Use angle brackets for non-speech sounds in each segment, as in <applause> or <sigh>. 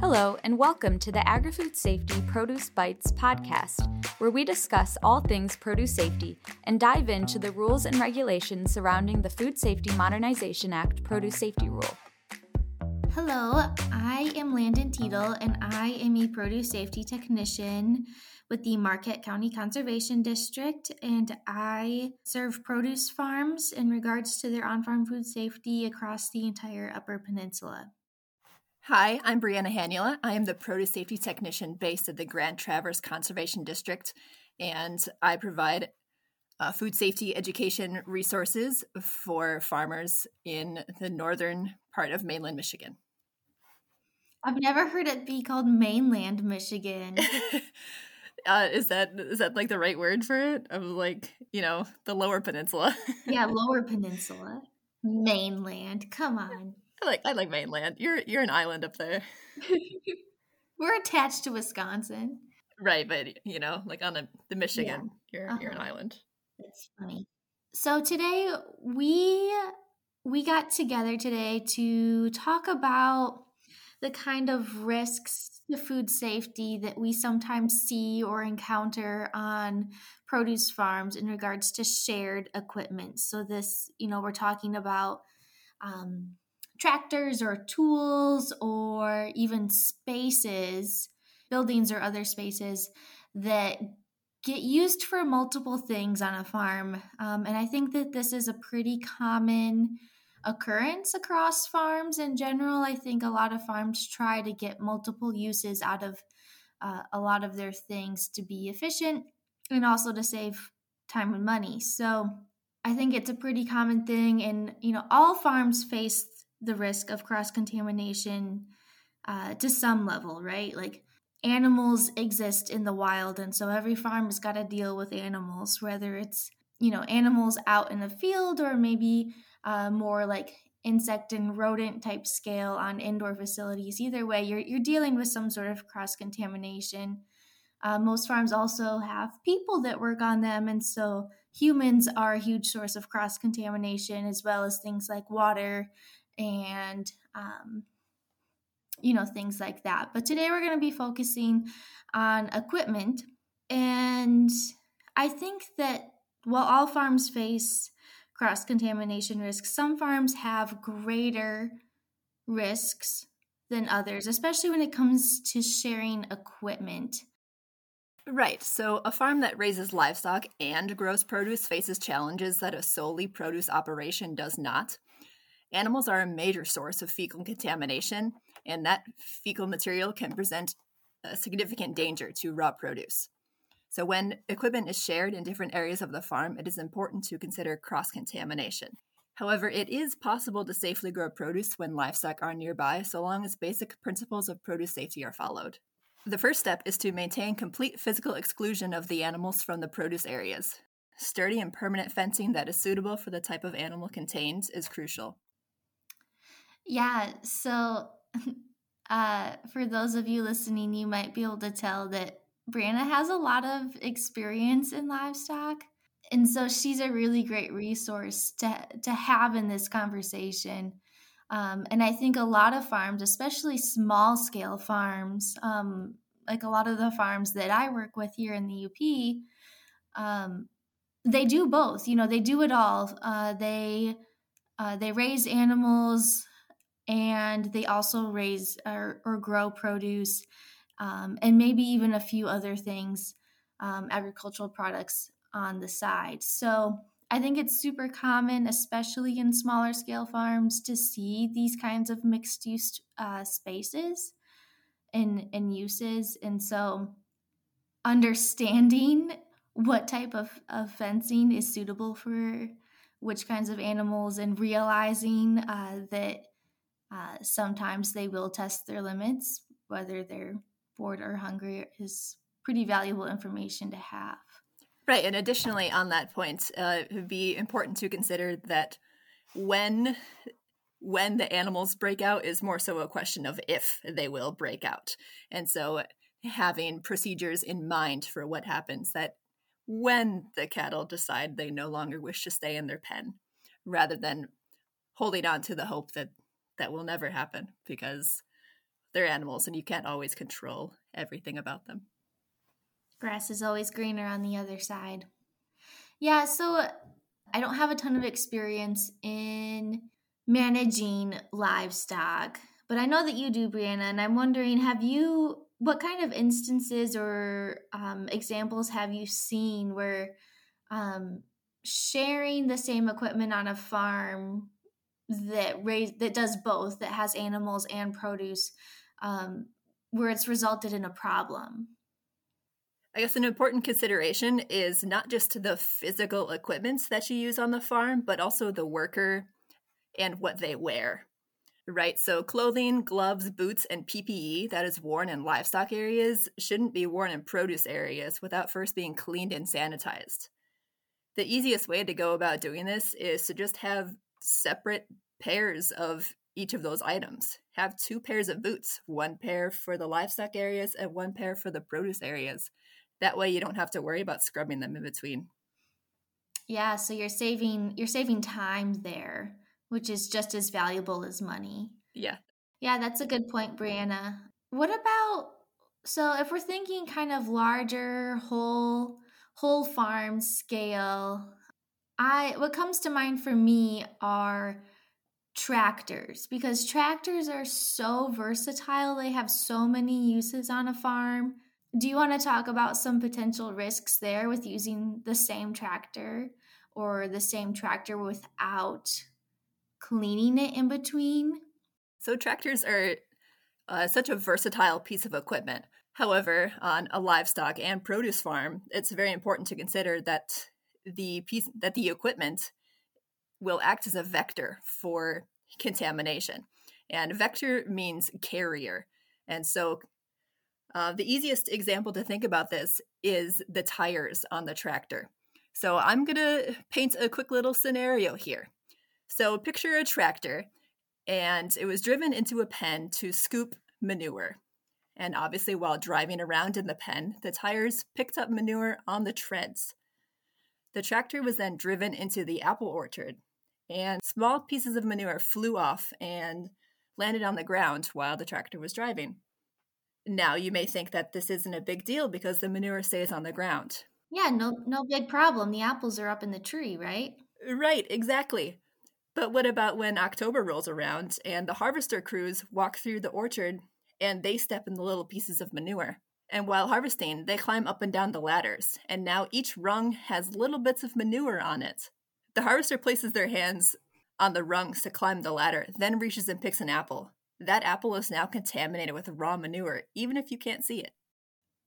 Hello, and welcome to the Agri Food Safety Produce Bites podcast, where we discuss all things produce safety and dive into the rules and regulations surrounding the Food Safety Modernization Act Produce Safety Rule. Hello, I am Landen Tetil, and I am a produce safety technician with the Marquette County Conservation District, and I serve produce farms in regards to their on farm food safety across the entire Upper Peninsula. Hi, I'm Breanna Hannula. I am the produce safety technician based at the Grand Traverse Conservation District, and I provide uh, food safety education resources for farmers in the northern part of mainland Michigan. I've never heard it be called mainland Michigan. <laughs> uh, is that is that like the right word for it? Of like you know the lower peninsula. <laughs> yeah, lower peninsula, mainland. Come on. I like I like mainland. You're you're an island up there. <laughs> We're attached to Wisconsin. Right, but you know, like on the, the Michigan, yeah. you're uh-huh. you're an island. That's funny. So today we we got together today to talk about the kind of risks to food safety that we sometimes see or encounter on produce farms in regards to shared equipment. So this, you know, we're talking about um, tractors or tools or even spaces, buildings or other spaces that get used for multiple things on a farm. Um, and I think that this is a pretty common occurrence across farms in general. I think a lot of farms try to get multiple uses out of uh, a lot of their things to be efficient and also to save time and money. So I think it's a pretty common thing. And, you know, all farms face the risk of cross contamination uh, to some level, right? Like animals exist in the wild, and so every farm has got to deal with animals, whether it's you know animals out in the field or maybe uh, more like insect and rodent type scale on indoor facilities. Either way, you're you're dealing with some sort of cross contamination. Uh, most farms also have people that work on them, and so humans are a huge source of cross contamination, as well as things like water and um, you know things like that but today we're going to be focusing on equipment and i think that while all farms face cross contamination risks some farms have greater risks than others especially when it comes to sharing equipment Right. So, a farm that raises livestock and grows produce faces challenges that a solely produce operation does not. Animals are a major source of fecal contamination, and that fecal material can present a significant danger to raw produce. So, when equipment is shared in different areas of the farm, it is important to consider cross contamination. However, it is possible to safely grow produce when livestock are nearby, so long as basic principles of produce safety are followed. The first step is to maintain complete physical exclusion of the animals from the produce areas. Sturdy and permanent fencing that is suitable for the type of animal contained is crucial. Yeah. So, <laughs> uh, for those of you listening, you might be able to tell that Breanna has a lot of experience in livestock. And so she's a really great resource to, to have in this conversation. Um, and I think a lot of farms, especially small scale farms, um, like a lot of the farms that I work with here in the UP, um, they do both. You know, they do it all. Uh, they uh, they raise animals and they also raise or, or grow produce um, and maybe even a few other things, um, agricultural products on the side. So I think it's super common, especially in smaller scale farms, to see these kinds of mixed use uh, spaces and, and uses. And so understanding what type of, of fencing is suitable for which kinds of animals and realizing uh, that uh, sometimes they will test their limits, whether they're bored or hungry, is pretty valuable information to have. Right. And additionally, on that point, uh, it would be important to consider that when when the animals break out is more so a question of if they will break out. And so having procedures in mind for what happens that when the cattle decide they no longer wish to stay in their pen, rather than holding on to the hope that that will never happen because they're animals and you can't always control everything about them. Grass is always greener on the other side. Yeah, so I don't have a ton of experience in managing livestock, but I know that you do, Breanna, and I'm wondering have you, what kind of instances or um, examples have you seen where um, sharing the same equipment on a farm that raise that does both that has animals and produce um, where it's resulted in a problem I guess an important consideration is not just the physical equipment that you use on the farm, but also the worker and what they wear. Right? So, clothing, gloves, boots, and PPE that is worn in livestock areas shouldn't be worn in produce areas without first being cleaned and sanitized. The easiest way to go about doing this is to just have separate pairs of each of those items. Have two pairs of boots, one pair for the livestock areas and one pair for the produce areas. That way you don't have to worry about scrubbing them in between. Yeah, so you're saving you're saving time there, which is just as valuable as money. Yeah. Yeah, that's a good point, Breanna. What about so if we're thinking kind of larger whole whole farm scale, I what comes to mind for me are tractors because tractors are so versatile. They have so many uses on a farm. Do you want to talk about some potential risks there with using the same tractor or the same tractor without cleaning it in between? So, tractors are uh, such a versatile piece of equipment. However, on a livestock and produce farm, it's very important to consider that the piece that the equipment will act as a vector for contamination. And vector means carrier. And so uh, the easiest example to think about this is the tires on the tractor. So I'm going to paint a quick little scenario here. So picture a tractor, and it was driven into a pen to scoop manure. And obviously, while driving around in the pen, the tires picked up manure on the treads. The tractor was then driven into the apple orchard, and small pieces of manure flew off and landed on the ground while the tractor was driving. Now you may think that this isn't a big deal because the manure stays on the ground. Yeah, no no big problem. The apples are up in the tree, right? Right, exactly. But what about when October rolls around and the harvester crews walk through the orchard and they step in the little pieces of manure? And while harvesting, they climb up and down the ladders, and now each rung has little bits of manure on it. The harvester places their hands on the rungs to climb the ladder, then reaches and picks an apple that apple is now contaminated with raw manure, even if you can't see it.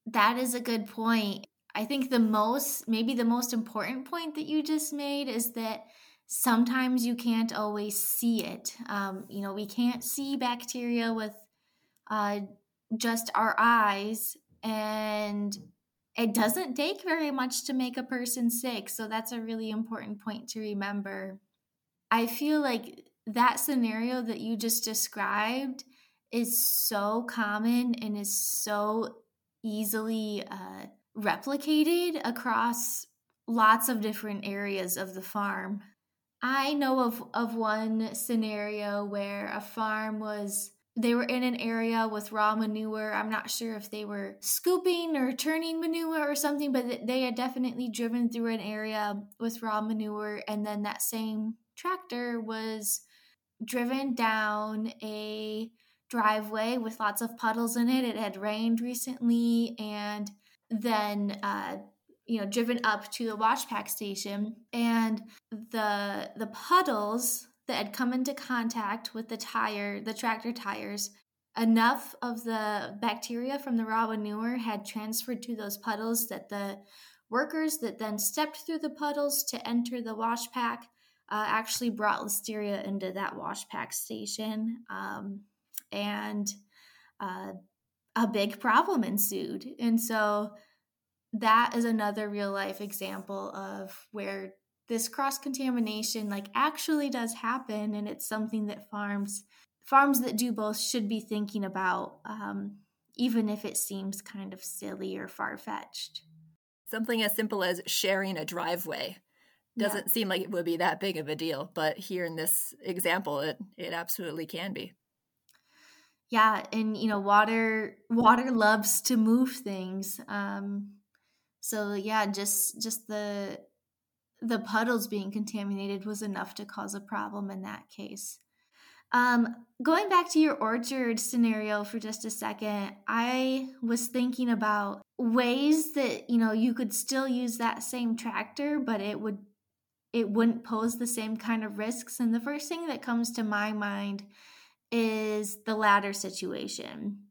That is a good point. I think the most, maybe the most important point that you just made is that sometimes you can't always see it. Um, you know, we can't see bacteria with uh, just our eyes, and it doesn't take very much to make a person sick. So that's a really important point to remember. I feel like that scenario that you just described is so common and is so easily uh, replicated across lots of different areas of the farm. I know of, of one scenario where a farm was they were in an area with raw manure. I'm not sure if they were scooping or turning manure or something, but they had definitely driven through an area with raw manure. And then that same tractor was driven down a driveway with lots of puddles in it. It had rained recently, and then uh, you know driven up to the wash pack station, and the the puddles that had come into contact with the tire, the tractor tires, enough of the bacteria from the raw manure had transferred to those puddles that the workers that then stepped through the puddles to enter the wash pack uh, actually brought listeria into that wash pack station. Um, and uh, a big problem ensued. And so that is another real life example of where this cross contamination like actually does happen and it's something that farms farms that do both should be thinking about um, even if it seems kind of silly or far-fetched something as simple as sharing a driveway doesn't yeah. seem like it would be that big of a deal but here in this example it it absolutely can be yeah and you know water water loves to move things um so yeah just just the the puddles being contaminated was enough to cause a problem in that case um going back to your orchard scenario for just a second i was thinking about ways that you know you could still use that same tractor but it would it wouldn't pose the same kind of risks and the first thing that comes to my mind is the ladder situation.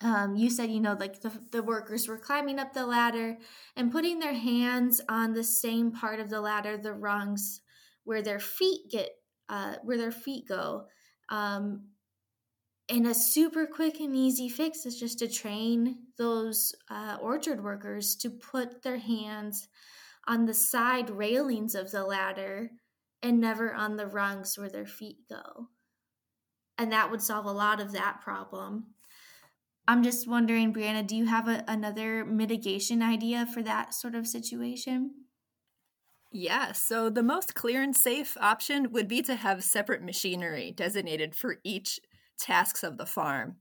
Um, you said, you know, like the, the workers were climbing up the ladder and putting their hands on the same part of the ladder, the rungs, where their feet get, uh, where their feet go. Um, and a super quick and easy fix is just to train those uh, orchard workers to put their hands on the side railings of the ladder and never on the rungs where their feet go and that would solve a lot of that problem. I'm just wondering, Breanna, do you have a, another mitigation idea for that sort of situation? Yeah, so the most clear and safe option would be to have separate machinery designated for each tasks of the farm,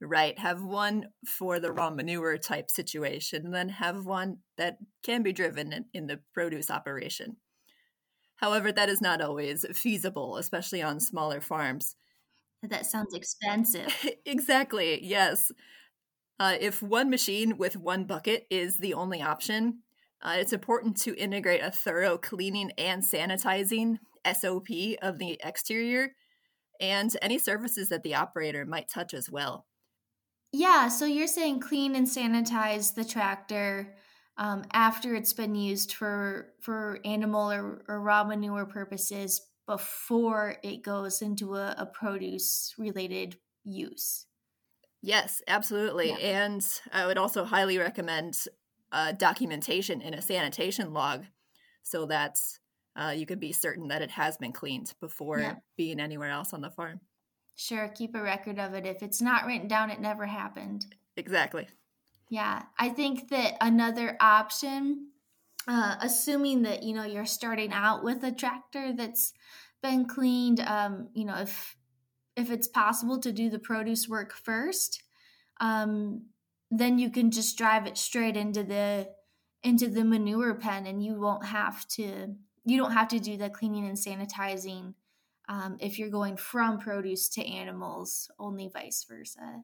right? Have one for the raw manure type situation, then have one that can be driven in the produce operation. However, that is not always feasible, especially on smaller farms. That sounds expensive. <laughs> exactly, yes. Uh, if one machine with one bucket is the only option, uh, it's important to integrate a thorough cleaning and sanitizing SOP of the exterior and any surfaces that the operator might touch as well. Yeah, so you're saying clean and sanitize the tractor um, after it's been used for for animal or, or raw manure purposes before it goes into a, a produce related use. Yes, absolutely. Yeah. And I would also highly recommend uh, documentation in a sanitation log so that uh, you can be certain that it has been cleaned before yeah. being anywhere else on the farm. Sure, keep a record of it. If it's not written down, it never happened. Exactly. Yeah, I think that another option uh, assuming that you know you're starting out with a tractor that's been cleaned um, you know if if it's possible to do the produce work first um, then you can just drive it straight into the into the manure pen and you won't have to you don't have to do the cleaning and sanitizing um, if you're going from produce to animals only vice versa.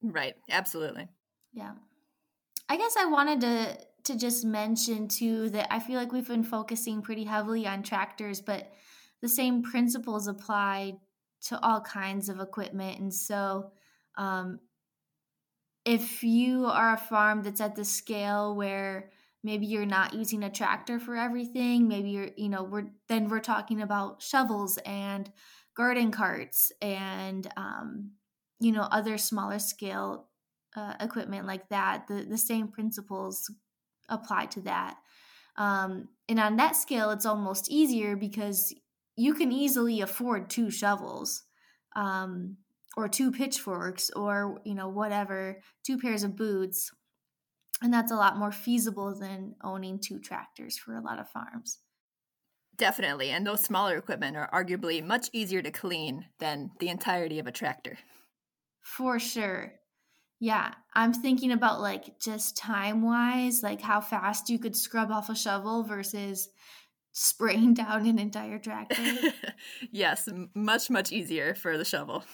Right. Absolutely. Yeah. I guess i wanted to to just mention too that I feel like we've been focusing pretty heavily on tractors, but the same principles apply to all kinds of equipment. And so, um, if you are a farm that's at the scale where maybe you're not using a tractor for everything, maybe you're, you know, we're then we're talking about shovels and garden carts and, um, you know, other smaller scale uh, equipment like that. The the same principles apply to that. Um, and on that scale, it's almost easier because you can easily afford two shovels um, or two pitchforks or, you know, whatever, two pairs of boots. And that's a lot more feasible than owning two tractors for a lot of farms. Definitely. And those smaller equipment are arguably much easier to clean than the entirety of a tractor. For sure. Yeah, I'm thinking about like just time wise, like how fast you could scrub off a shovel versus spraying <laughs> down an entire tractor. <laughs> yes, much, much easier for the shovel.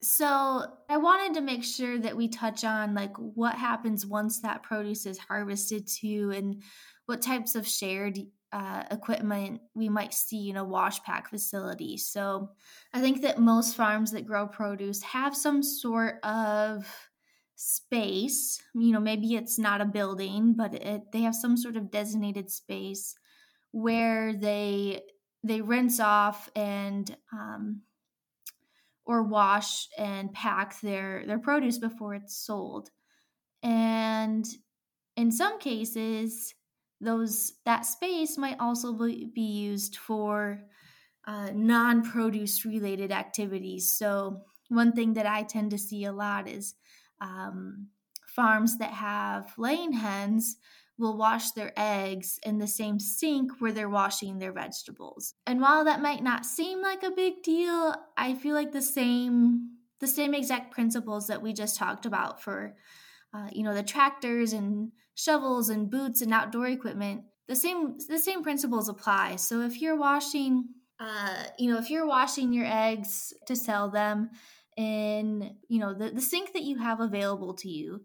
So, I wanted to make sure that we touch on like what happens once that produce is harvested too and what types of shared uh, equipment we might see in a wash pack facility. So I think that most farms that grow produce have some sort of space. You know, maybe it's not a building, but it, they have some sort of designated space where they they rinse off and um, or wash and pack their their produce before it's sold. And in some cases, those that space might also be used for uh, non-produce related activities. So one thing that i tend to see a lot is um, farms that have laying hens will wash their eggs in the same sink where they're washing their vegetables. And while that might not seem like a big deal i feel like the same the same exact principles that we just talked about for, uh, you know, the tractors and shovels and boots and outdoor equipment. The same the same principles apply. So if you're washing, uh, you know, if you're washing your eggs to sell them in, you know, the, the sink that you have available to you,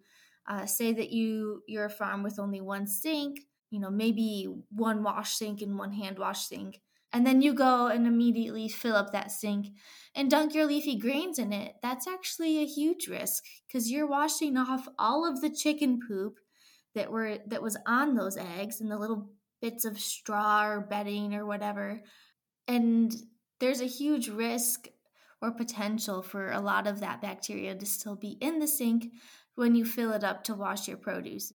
uh, say that you you're a farm with only one sink, you know, maybe one wash sink and one hand wash sink and then you go and immediately fill up that sink and dunk your leafy greens in it, that's actually a huge risk because you're washing off all of the chicken poop that were that was on those eggs and the little bits of straw or bedding or whatever. And there's a huge risk or potential for a lot of that bacteria to still be in the sink when you fill it up to wash your produce.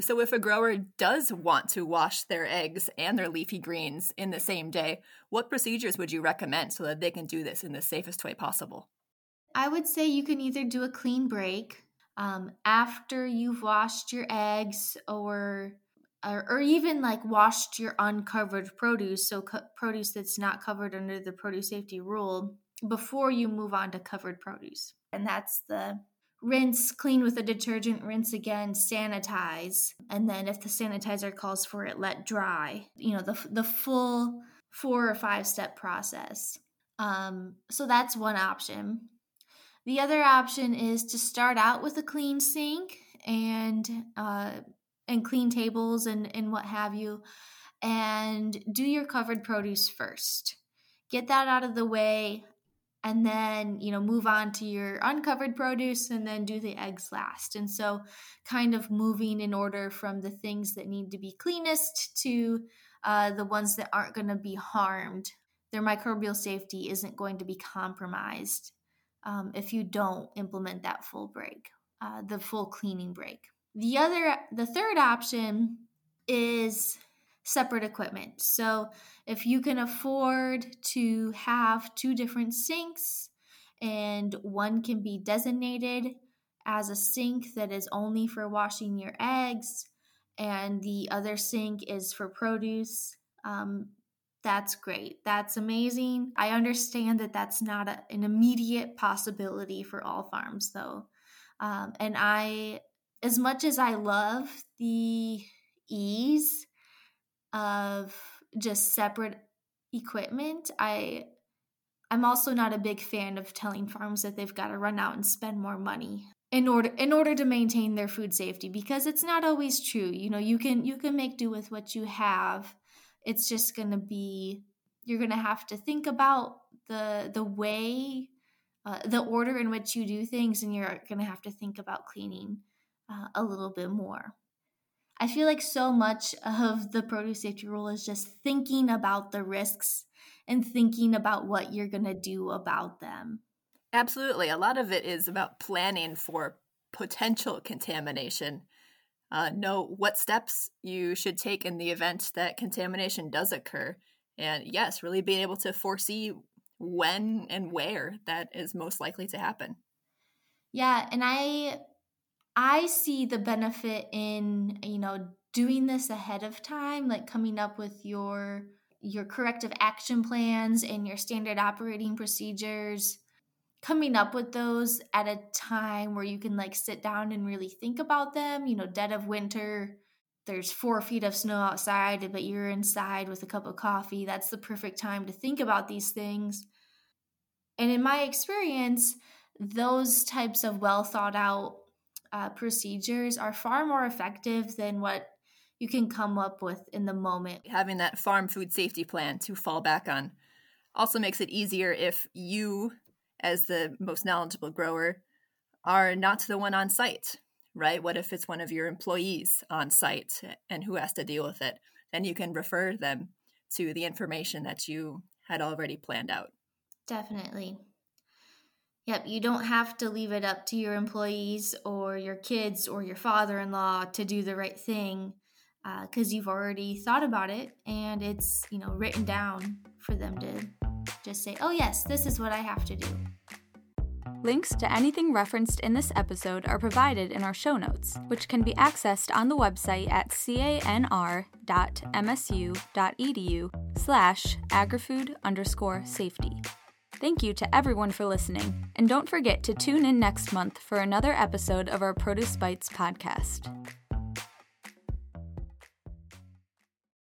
So, if a grower does want to wash their eggs and their leafy greens in the same day, what procedures would you recommend so that they can do this in the safest way possible? I would say you can either do a clean break um, after you've washed your eggs or, or, or even like washed your uncovered produce, so co- produce that's not covered under the produce safety rule, before you move on to covered produce. And that's the rinse, clean with a detergent, rinse again, sanitize, and then if the sanitizer calls for it, let dry. You know, the, the full four or five step process. Um, so that's one option. The other option is to start out with a clean sink and uh, and clean tables and, and what have you, and do your covered produce first. Get that out of the way and then you know move on to your uncovered produce and then do the eggs last. And so kind of moving in order from the things that need to be cleanest to uh, the ones that aren't going to be harmed. Their microbial safety isn't going to be compromised um, if you don't implement that full break uh, the full cleaning break. The other the third option is separate equipment. So if you can afford to have two different sinks and one can be designated as a sink that is only for washing your eggs and the other sink is for produce, um, that's great. That's amazing. I understand that that's not a, an immediate possibility for all farms, though. Um, and I, as much as I love the ease of just separate equipment, I I'm also not a big fan of telling farms that they've got to run out and spend more money in order in order to maintain their food safety because it's not always true. You know, you can you can make do with what you have. It's just going to be you're going to have to think about the the way uh, the order in which you do things and you're going to have to think about cleaning uh, a little bit more. I feel like so much of the produce safety rule is just thinking about the risks and thinking about what you're going to do about them. Absolutely. A lot of it is about planning for potential contamination. Uh, know what steps you should take in the event that contamination does occur. And yes, really being able to foresee when and where that is most likely to happen. Yeah. And I I see the benefit in, you know, doing this ahead of time, like coming up with your your corrective action plans and your standard operating procedures. Coming up with those at a time where you can like sit down and really think about them you know dead of winter there's four feet of snow outside but you're inside with a cup of coffee that's the perfect time to think about these things. And in my experience those types of well thought out uh, procedures are far more effective than what you can come up with in the moment. Having that farm food safety plan to fall back on also makes it easier if you, as the most knowledgeable grower, are not the one on site, right? What if it's one of your employees on site and who has to deal with it? Then you can refer them to the information that you had already planned out. Definitely. Yep, you don't have to leave it up to your employees or your kids or your father in law to do the right thing because uh, you've already thought about it and it's, you know, written down for them to just say, oh, yes, this is what I have to do. Links to anything referenced in this episode are provided in our show notes, which can be accessed on the website at canr.msu.edu slash agrifood underscore safety. Thank you to everyone for listening, and don't forget to tune in next month for another episode of our Produce Bites podcast.